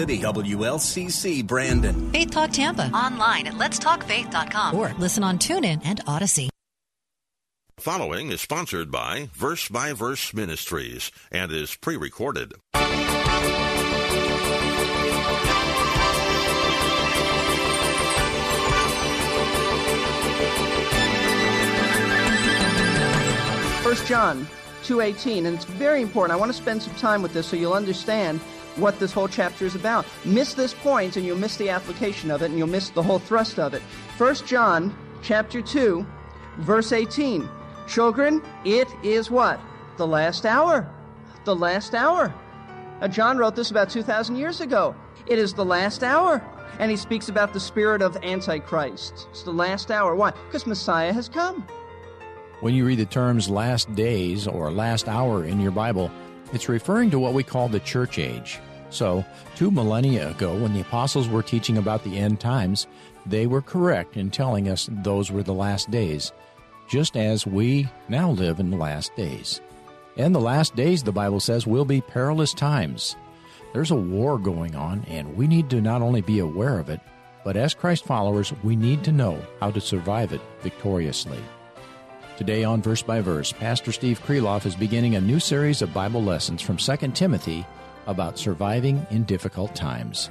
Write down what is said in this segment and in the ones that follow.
City WLCC Brandon. Faith Talk Tampa. Online at letstalkfaith.com. Or listen on TuneIn and Odyssey. Following is sponsored by Verse by Verse Ministries and is pre recorded. First John 2:18 and it's very important. I want to spend some time with this so you'll understand what this whole chapter is about. Miss this point and you'll miss the application of it and you'll miss the whole thrust of it. First John chapter 2 verse 18. Children, it is what? The last hour. The last hour. Now, John wrote this about 2,000 years ago. It is the last hour. And he speaks about the spirit of Antichrist. It's the last hour. Why? Because Messiah has come. When you read the terms last days or last hour in your Bible, it's referring to what we call the church age. So, two millennia ago, when the apostles were teaching about the end times, they were correct in telling us those were the last days just as we now live in the last days. And the last days, the Bible says, will be perilous times. There's a war going on, and we need to not only be aware of it, but as Christ followers, we need to know how to survive it victoriously. Today on Verse by Verse, Pastor Steve Kreloff is beginning a new series of Bible lessons from 2 Timothy about surviving in difficult times.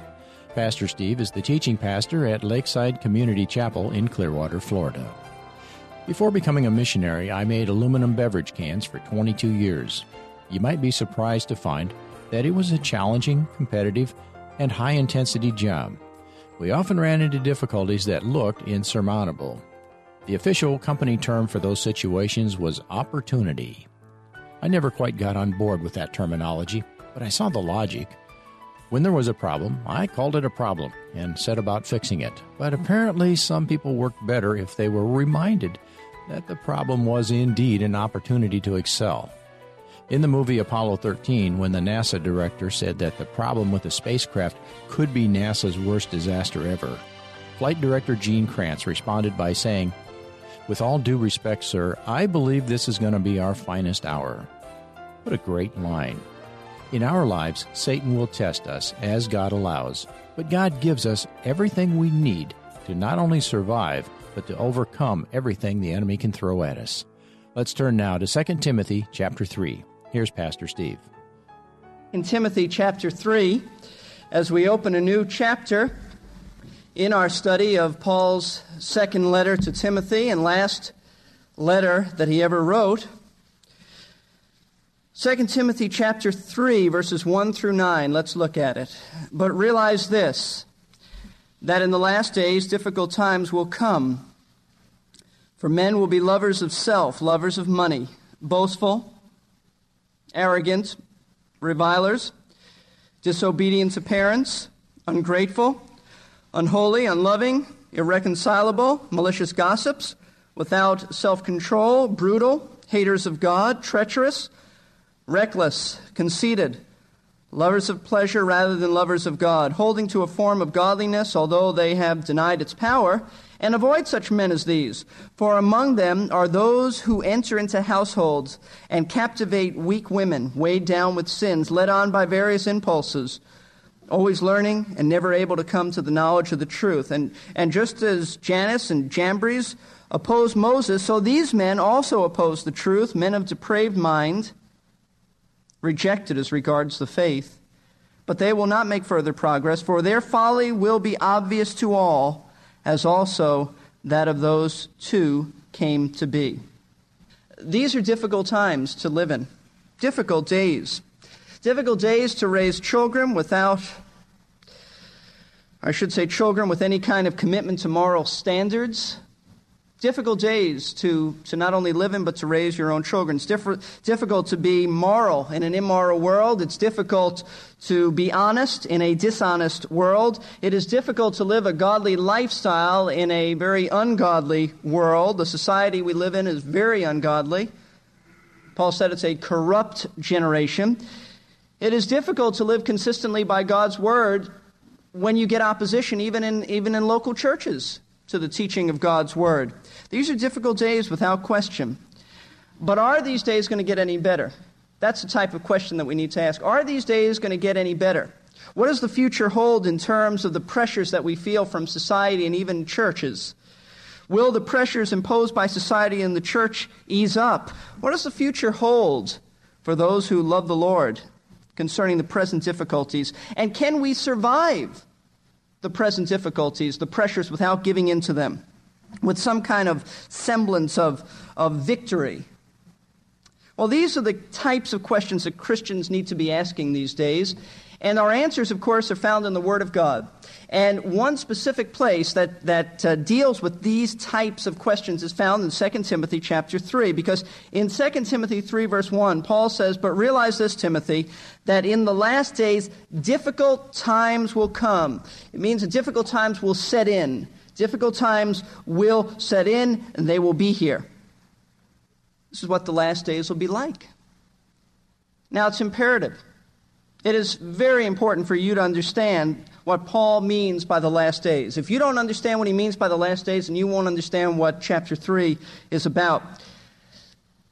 Pastor Steve is the teaching pastor at Lakeside Community Chapel in Clearwater, Florida. Before becoming a missionary, I made aluminum beverage cans for 22 years. You might be surprised to find that it was a challenging, competitive, and high intensity job. We often ran into difficulties that looked insurmountable. The official company term for those situations was opportunity. I never quite got on board with that terminology, but I saw the logic. When there was a problem, I called it a problem and set about fixing it. But apparently, some people worked better if they were reminded that the problem was indeed an opportunity to excel. In the movie Apollo 13, when the NASA director said that the problem with the spacecraft could be NASA's worst disaster ever, Flight Director Gene Kranz responded by saying, With all due respect, sir, I believe this is going to be our finest hour. What a great line. In our lives, Satan will test us as God allows, but God gives us everything we need to not only survive, but to overcome everything the enemy can throw at us. Let's turn now to 2 Timothy chapter 3. Here's Pastor Steve. In Timothy chapter 3, as we open a new chapter in our study of Paul's second letter to Timothy and last letter that he ever wrote, 2 Timothy chapter 3 verses 1 through 9 let's look at it but realize this that in the last days difficult times will come. For men will be lovers of self, lovers of money, boastful, arrogant, revilers, disobedient to parents, ungrateful, unholy, unloving, irreconcilable, malicious gossips, without self control, brutal, haters of God, treacherous, reckless, conceited lovers of pleasure rather than lovers of God, holding to a form of godliness, although they have denied its power, and avoid such men as these. For among them are those who enter into households and captivate weak women, weighed down with sins, led on by various impulses, always learning and never able to come to the knowledge of the truth. And, and just as Jannes and Jambres opposed Moses, so these men also opposed the truth, men of depraved mind rejected as regards the faith. But they will not make further progress, for their folly will be obvious to all, as also that of those two came to be. These are difficult times to live in, difficult days. Difficult days to raise children without, I should say, children with any kind of commitment to moral standards. difficult days to, to not only live in, but to raise your own children. It's diff- difficult to be moral in an immoral world. It's difficult to be honest in a dishonest world. It is difficult to live a godly lifestyle in a very ungodly world. The society we live in is very ungodly. Paul said it's a corrupt generation. It is difficult to live consistently by God's word when you get opposition, even in, even in local churches to the teaching of God's Word. These are difficult days without question. But are these days going to get any better? That's the type of question that we need to ask. Are these days going to get any better? What does the future hold in terms of the pressures that we feel from society and even churches? Will the pressures imposed by society and the church ease up? What does the future hold for those who love the Lord concerning the present difficulties? And can we survive the present difficulties, the pressures, without giving in to them, with some kind of semblance of, of victory. Well, these are the types of questions that Christians need to be asking these days. And our answers, of course, are found in the Word of God. And one specific place that, that uh, deals with these types of questions is found in 2 Timothy chapter 3. Because in 2 Timothy 3, verse 1, Paul says, But realize this, Timothy, that in the last days difficult times will come. It means that difficult times will set in. Difficult times will set in, and they will be here. This is what the last days will be like. Now, it's imperative. It is very important for you to understand what Paul means by the last days. If you don't understand what he means by the last days, then you won't understand what chapter 3 is about.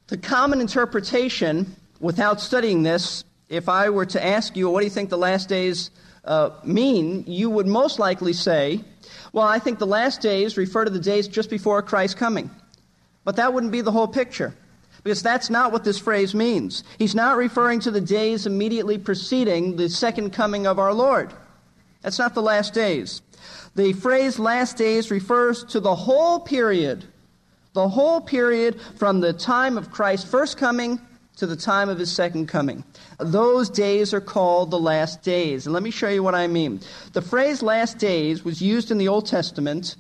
The common interpretation, without studying this, if I were to ask you, what do you think the last days uh, mean, you would most likely say, well, I think the last days refer to the days just before Christ's coming. But that wouldn't be the whole picture. Because that's not what this phrase means. He's not referring to the days immediately preceding the second coming of our Lord. That's not the last days. The phrase last days refers to the whole period, the whole period from the time of Christ's first coming to the time of his second coming. Those days are called the last days. And let me show you what I mean. The phrase last days was used in the Old Testament,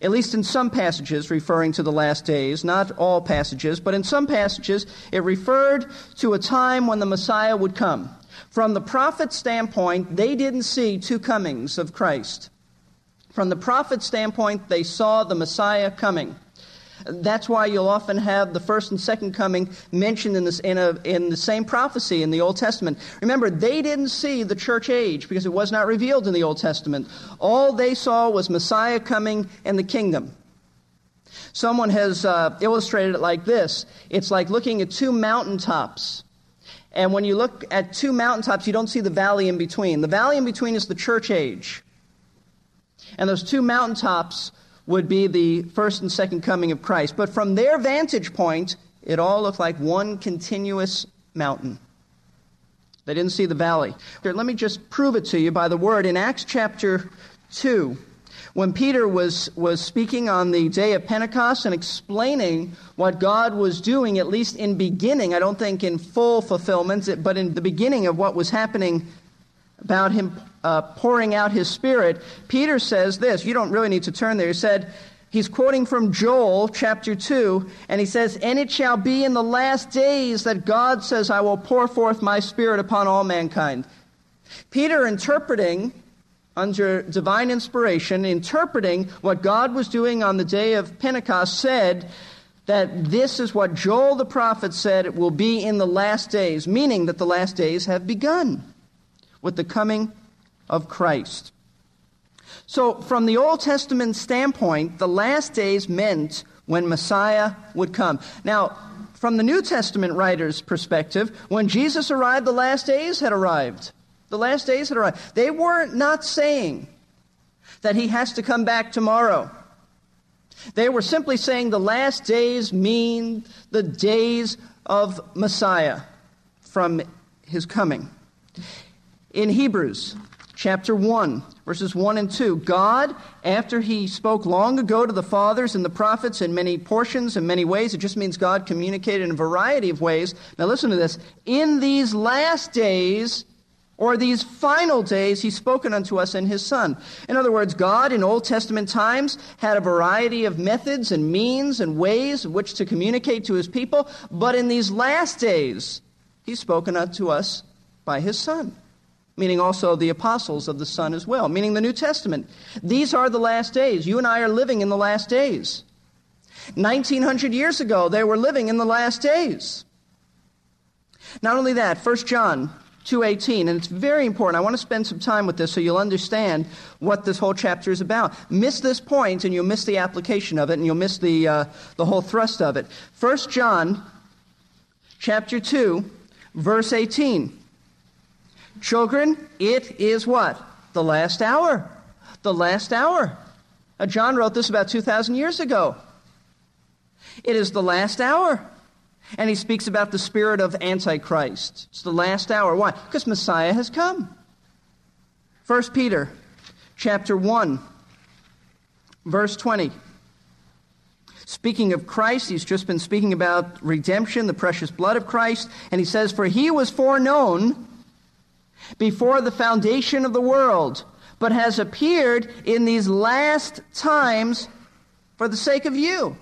at least in some passages referring to the last days, not all passages, but in some passages it referred to a time when the Messiah would come. From the prophet's standpoint, they didn't see two comings of Christ. From the prophet's standpoint, they saw the Messiah coming. That's why you'll often have the first and second coming mentioned in, this, in, a, in the same prophecy in the Old Testament. Remember, they didn't see the church age because it was not revealed in the Old Testament. All they saw was Messiah coming and the kingdom. Someone has uh, illustrated it like this it's like looking at two mountaintops. And when you look at two mountaintops, you don't see the valley in between. The valley in between is the church age. And those two mountaintops would be the first and second coming of Christ. But from their vantage point, it all looked like one continuous mountain. They didn't see the valley. Here, let me just prove it to you by the word. In Acts chapter 2, when Peter was, was speaking on the day of Pentecost and explaining what God was doing, at least in beginning, I don't think in full fulfillment, but in the beginning of what was happening about him uh, pouring out his spirit, Peter says this. You don't really need to turn there. He said, he's quoting from Joel chapter 2, and he says, And it shall be in the last days that God says, I will pour forth my spirit upon all mankind. Peter interpreting under divine inspiration, interpreting what God was doing on the day of Pentecost, said that this is what Joel the prophet said it will be in the last days, meaning that the last days have begun with the coming of Christ. So, from the Old Testament standpoint, the last days meant when Messiah would come. Now, from the New Testament writer's perspective, when Jesus arrived, the last days had arrived. The last days had arrived. They were not saying that he has to come back tomorrow. They were simply saying the last days mean the days of Messiah from his coming. In Hebrews chapter 1, verses 1 and 2, God, after he spoke long ago to the fathers and the prophets in many portions and many ways, it just means God communicated in a variety of ways. Now listen to this. In these last days, or these final days he's spoken unto us in his Son. In other words, God in Old Testament times had a variety of methods and means and ways in which to communicate to his people, but in these last days he's spoken unto us by his Son. Meaning also the apostles of the Son as well, meaning the New Testament. These are the last days. You and I are living in the last days. 1900 years ago, they were living in the last days. Not only that, 1 John 2:18 and it's very important. I want to spend some time with this so you'll understand what this whole chapter is about. Miss this point and you'll miss the application of it and you'll miss the uh, the whole thrust of it. 1 John chapter 2 verse 18. Children, it is what? The last hour. The last hour. Uh, John wrote this about 2,000 years ago. It is the last hour. And he speaks about the spirit of Antichrist. It's the last hour. Why? Because Messiah has come. 1 Peter chapter 1, verse 20. Speaking of Christ, he's just been speaking about redemption, the precious blood of Christ, and he says, For he was foreknown before the foundation of the world, but has appeared in these last times for the sake of you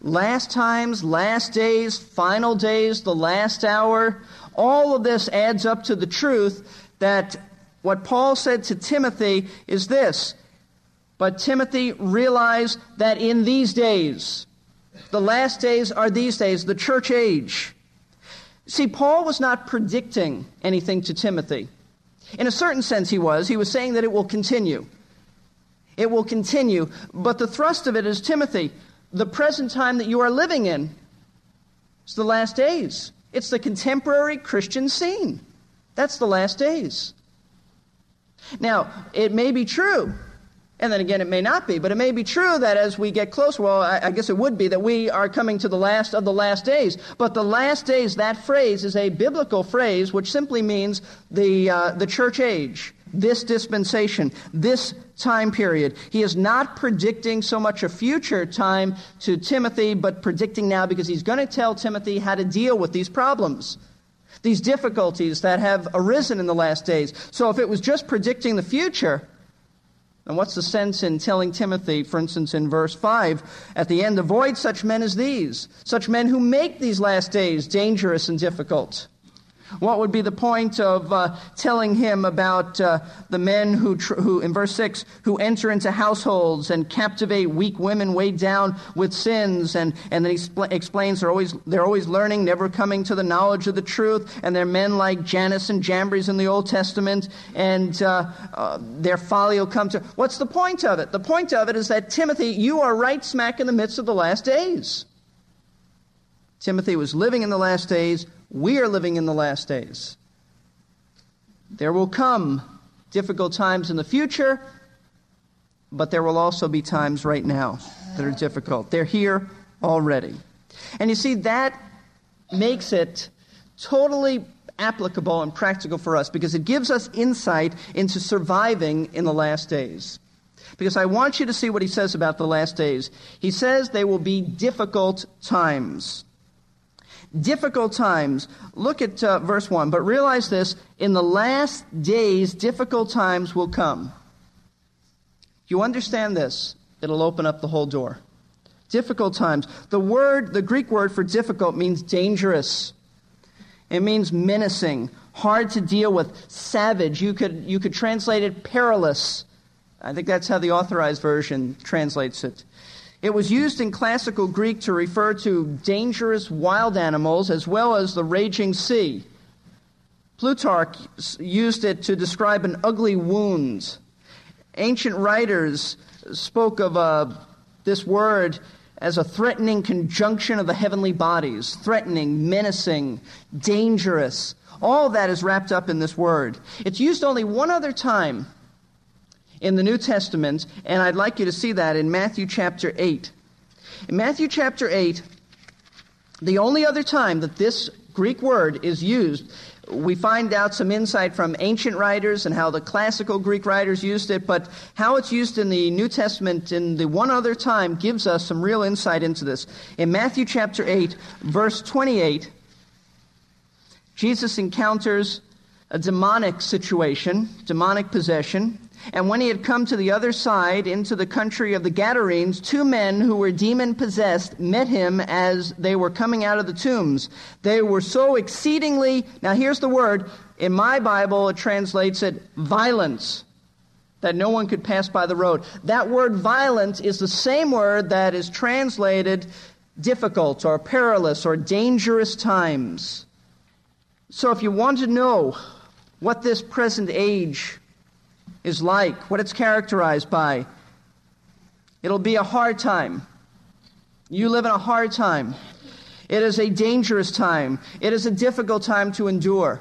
last times, last days, final days, the last hour, all of this adds up to the truth that what Paul said to Timothy is this. But Timothy, realized that in these days, the last days are these days, the church age. See, Paul was not predicting anything to Timothy. In a certain sense, he was. He was saying that it will continue. It will continue. But the thrust of it is Timothy, the present time that you are living in. It's the last days. It's the contemporary Christian scene. That's the last days. Now, it may be true, and then again, it may not be, but it may be true that as we get closer, well, I, I guess it would be that we are coming to the last of the last days. But the last days, that phrase is a biblical phrase which simply means the, uh, the church age this dispensation, this time period. He is not predicting so much a future time to Timothy, but predicting now because he's going to tell Timothy how to deal with these problems, these difficulties that have arisen in the last days. So if it was just predicting the future, then what's the sense in telling Timothy, for instance, in verse 5, at the end, avoid such men as these, such men who make these last days dangerous and difficult? What would be the point of uh, telling him about uh, the men who, tr- who, in verse 6, who enter into households and captivate weak women weighed down with sins? And, and then he spl- explains they're always, they're always learning, never coming to the knowledge of the truth. And they're men like Jannes and Jambres in the Old Testament, and uh, uh their folly will come to. What's the point of it? The point of it is that, Timothy, you are right smack in the midst of the last days. Timothy was living in the last days we are living in the last days. There will come difficult times in the future, but there will also be times right now that are difficult. They're here already. And you see, that makes it totally applicable and practical for us because it gives us insight into surviving in the last days. Because I want you to see what he says about the last days. He says they will be difficult times difficult times. Look at uh, verse 1. But realize this in the last days, difficult times will come. If you understand this, it'll open up the whole door. Difficult times. The word, the Greek word for difficult means dangerous. It means menacing, hard to deal with, savage. You could, you could translate it perilous. I think that's how the authorized version translates it. It was used in classical Greek to refer to dangerous wild animals as well as the raging sea. Plutarch used it to describe an ugly wound. Ancient writers spoke of uh, this word as a threatening conjunction of the heavenly bodies threatening, menacing, dangerous. All that is wrapped up in this word. It's used only one other time in the New Testament, and I'd like you to see that in Matthew chapter 8. In Matthew chapter 8, the only other time that this Greek word is used, we find out some insight from ancient writers and how the classical Greek writers used it, but how it's used in the New Testament in the one other time gives us some real insight into this. In Matthew chapter 8, verse 28, Jesus encounters a demonic situation, demonic possession. And when he had come to the other side, into the country of the Gadarenes, two men who were demon possessed met him as they were coming out of the tombs. They were so exceedingly, now here's the word, in my Bible it translates it violence, that no one could pass by the road. That word violent is the same word that is translated difficult or perilous or dangerous times. So if you want to know what this present age is like, what it's characterized by. It'll be a hard time. You live in a hard time. It is a dangerous time. It is a difficult time to endure.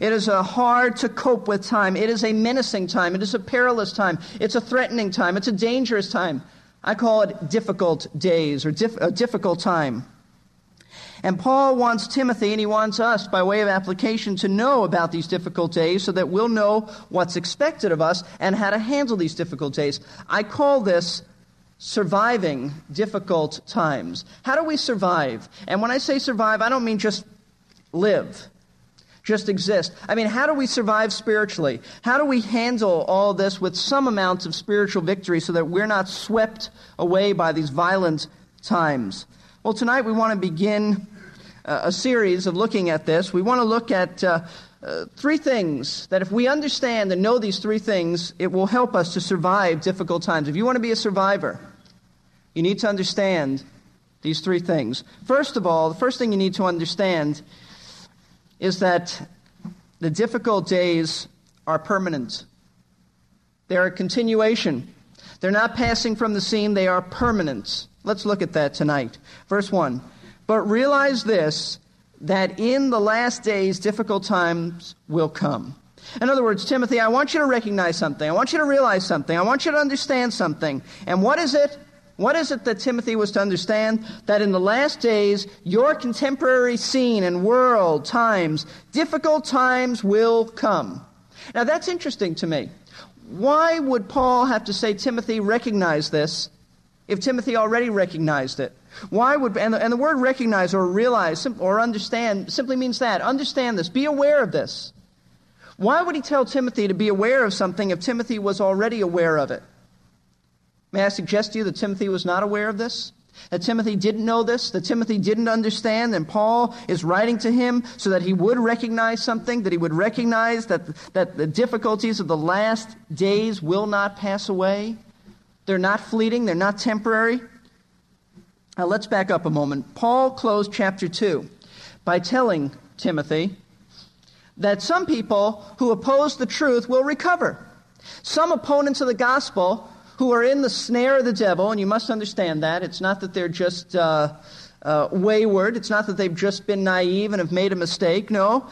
It is a hard to cope with time. It is a menacing time. It is a perilous time. It's a threatening time. It's a dangerous time. I call it difficult days or a difficult time. And Paul wants Timothy and he wants us, by way of application, to know about these difficult days so that we'll know what's expected of us and how to handle these difficult days. I call this surviving difficult times. How do we survive? And when I say survive, I don't mean just live, just exist. I mean, how do we survive spiritually? How do we handle all this with some amount of spiritual victory so that we're not swept away by these violent times? Well, tonight we want to begin a series of looking at this. We want to look at uh, uh, three things that if we understand and know these three things, it will help us to survive difficult times. If you want to be a survivor, you need to understand these three things. First of all, the first thing you need to understand is that the difficult days are permanent. They're a continuation. They're not passing from the scene, they are permanent. Let's look at that tonight. Verse 1 But realize this, that in the last days difficult times will come. In other words, Timothy, I want you to recognize something. I want you to realize something. I want you to understand something. And what is it? What is it that Timothy was to understand? That in the last days, your contemporary scene and world times, difficult times will come. Now that's interesting to me. Why would Paul have to say, Timothy, recognize this if Timothy already recognized it? Why would, and the, and the word recognize or realize or understand simply means that. Understand this. Be aware of this. Why would he tell Timothy to be aware of something if Timothy was already aware of it? May I suggest to you that Timothy was not aware of this? That Timothy didn't know this, that Timothy didn't understand, and Paul is writing to him so that he would recognize something, that he would recognize that, that the difficulties of the last days will not pass away. They're not fleeting, they're not temporary. Now let's back up a moment. Paul closed chapter 2 by telling Timothy that some people who oppose the truth will recover. Some opponents of the gospel who are in the snare of the devil, and you must understand that. It's not that they're just uh, uh, wayward, it's not that they've just been naive and have made a mistake. No,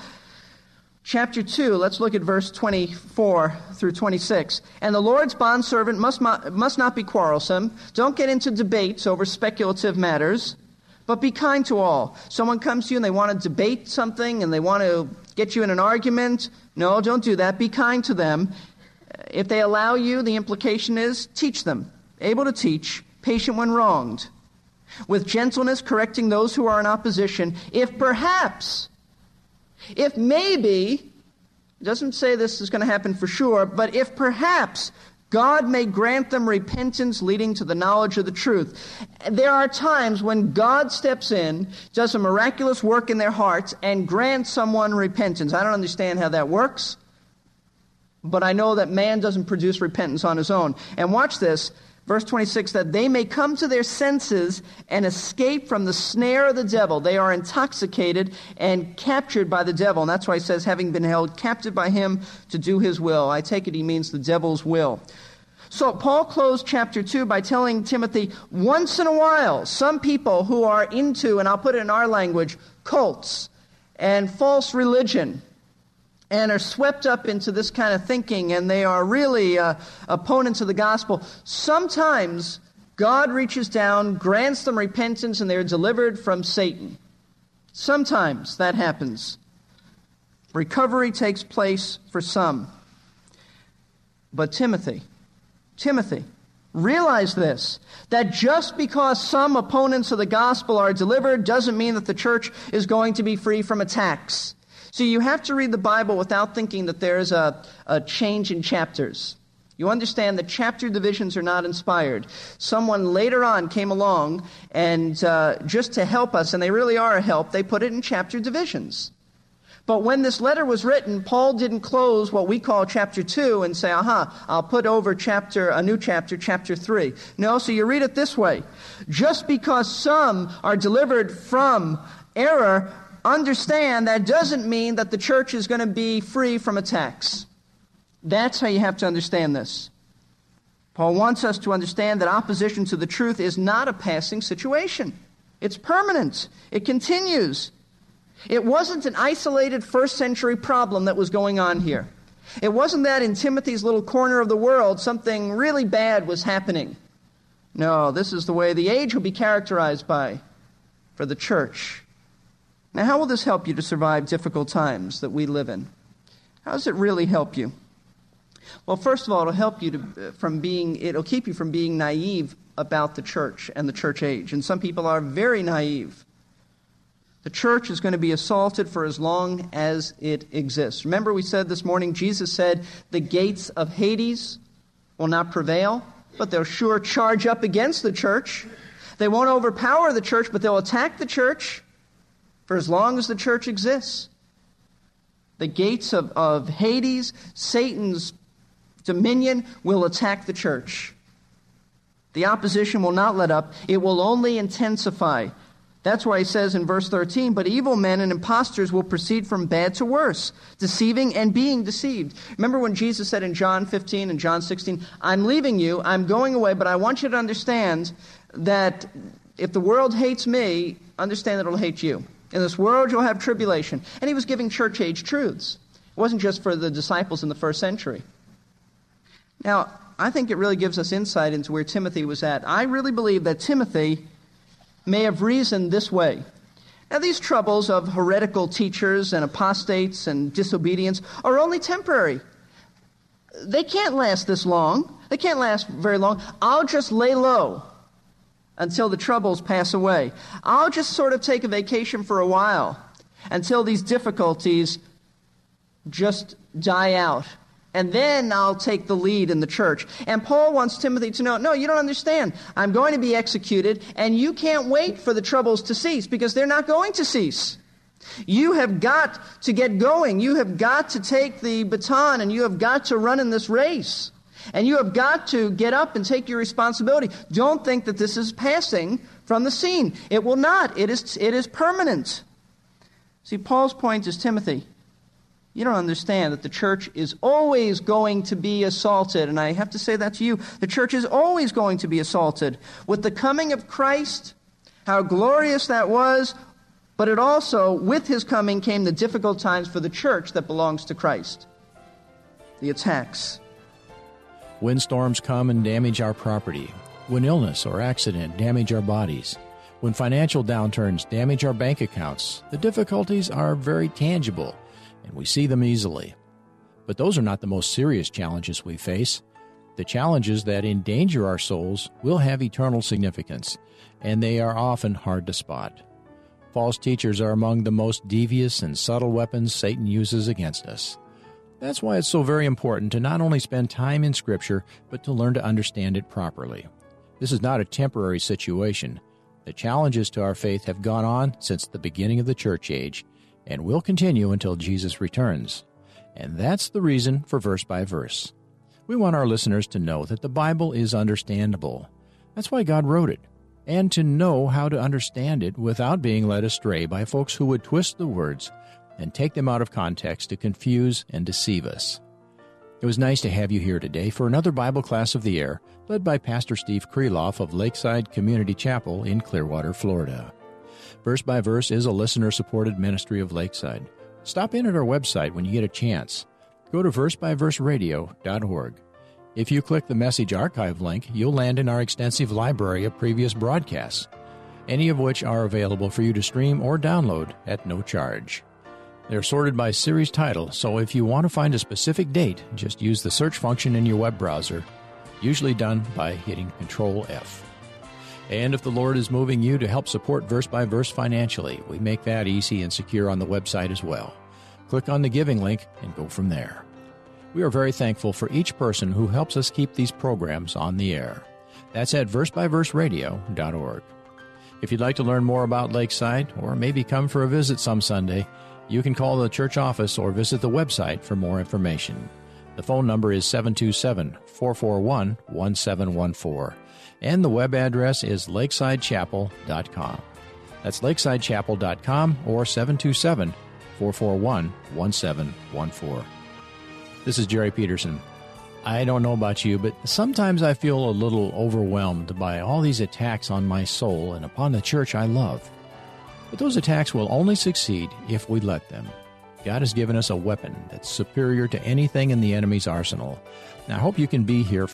chapter 2, let's look at verse 24 through 26. And the Lord's bondservant must must not be quarrelsome. Don't get into debates over speculative matters, but be kind to all. Someone comes to you and they want to debate something and they want to get you in an argument. No, don't do that. Be kind to them. If they allow you, the implication is teach them. Able to teach, patient when wronged. With gentleness, correcting those who are in opposition, if perhaps if maybe, doesn't say this is going to happen for sure, but if perhaps God may grant them repentance leading to the knowledge of the truth. There are times when God steps in, does a miraculous work in their hearts, and grants someone repentance. I don't understand how that works, but I know that man doesn't produce repentance on his own. And watch this. Verse 26 that they may come to their senses and escape from the snare of the devil. They are intoxicated and captured by the devil. And that's why he says, having been held captive by him to do his will. I take it he means the devil's will. So Paul closed chapter 2 by telling Timothy, once in a while, some people who are into, and I'll put it in our language, cults and false religion and are swept up into this kind of thinking, and they are really uh, opponents of the gospel, sometimes God reaches down, grants them repentance, and they're delivered from Satan. Sometimes that happens. Recovery takes place for some. But Timothy, Timothy, realize this that just because some opponents of the gospel are delivered doesn't mean that the church is going to be free from attacks. See, you have to read the Bible without thinking that there's a, a change in chapters. You understand that chapter divisions are not inspired. Someone later on came along and uh, just to help us, and they really are a help, they put it in chapter divisions. But when this letter was written, Paul didn't close what we call chapter 2 and say, aha, I'll put over chapter, a new chapter, chapter 3. No, so you read it this way. Just because some are delivered from error, understand that doesn't mean that the church is going to be free from attacks. That's how you have to understand this. Paul wants us to understand that opposition to the truth is not a passing situation. It's permanent. It continues. It wasn't an isolated first century problem that was going on here. It wasn't that in Timothy's little corner of the world something really bad was happening. No, this is the way the age will be characterized by for the church. Now, how will this help you to survive difficult times that we live in? How does it really help you? Well, first of all, it'll help you to, uh, from being, it'll keep you from being naive about the church and the church age. And some people are very naive. The church is going to be assaulted for as long as it exists. Remember, we said this morning, Jesus said, the gates of Hades will not prevail, but they'll sure charge up against the church. They won't overpower the church, but they'll attack the church for as long as the church exists. The gates of, of Hades, Satan's dominion, will attack the church. The opposition will not let up, it will only intensify. That's why he says in verse 13, but evil men and impostors will proceed from bad to worse, deceiving and being deceived. Remember when Jesus said in John 15 and John 16, I'm leaving you, I'm going away, but I want you to understand that if the world hates me, understand that it'll hate you. In this world, you'll have tribulation. And he was giving church age truths. It wasn't just for the disciples in the first century. Now, I think it really gives us insight into where Timothy was at. I really believe that Timothy may have reasoned this way. Now, these troubles of heretical teachers and apostates and disobedience are only temporary. They can't last this long. They can't last very long. I'll just lay low until the troubles pass away. I'll just sort of take a vacation for a while until these difficulties just die out. And then I'll take the lead in the church. And Paul wants Timothy to know no, you don't understand. I'm going to be executed, and you can't wait for the troubles to cease because they're not going to cease. You have got to get going. You have got to take the baton, and you have got to run in this race. And you have got to get up and take your responsibility. Don't think that this is passing from the scene. It will not. It is, it is permanent. See, Paul's point is Timothy, you don't understand that the church is always going to be assaulted. And I have to say that to you. The church is always going to be assaulted. With the coming of Christ, how glorious that was, but it also, with his coming, came the difficult times for the church that belongs to Christ. The attacks, Windstorms come and damage our property. When illness or accident damage our bodies. When financial downturns damage our bank accounts, the difficulties are very tangible and we see them easily. But those are not the most serious challenges we face. The challenges that endanger our souls will have eternal significance, and they are often hard to spot. False teachers are among the most devious and subtle weapons Satan uses against us. That's why it's so very important to not only spend time in Scripture, but to learn to understand it properly. This is not a temporary situation. The challenges to our faith have gone on since the beginning of the church age and will continue until Jesus returns. And that's the reason for verse by verse. We want our listeners to know that the Bible is understandable. That's why God wrote it, and to know how to understand it without being led astray by folks who would twist the words and take them out of context to confuse and deceive us. It was nice to have you here today for another Bible class of the air, led by Pastor Steve Kreloff of Lakeside Community Chapel in Clearwater, Florida. Verse by Verse is a listener supported ministry of Lakeside. Stop in at our website when you get a chance. Go to versebyverseradio.org. If you click the message archive link, you'll land in our extensive library of previous broadcasts, any of which are available for you to stream or download at no charge. They're sorted by series title, so if you want to find a specific date, just use the search function in your web browser, usually done by hitting Control F. And if the Lord is moving you to help support Verse by Verse financially, we make that easy and secure on the website as well. click on the giving link and go from there. We are very thankful for each person who helps us keep these programs on the air. That's at versebyverseradio.org. If you'd like to learn more about Lakeside or maybe come for a visit some Sunday, you can call the church office or visit the website for more information. The phone number is 727 441 1714, and the web address is lakesidechapel.com. That's lakesidechapel.com or 727 441 1714. This is Jerry Peterson. I don't know about you, but sometimes I feel a little overwhelmed by all these attacks on my soul and upon the church I love. But those attacks will only succeed if we let them. God has given us a weapon that's superior to anything in the enemy's arsenal. I hope you can be here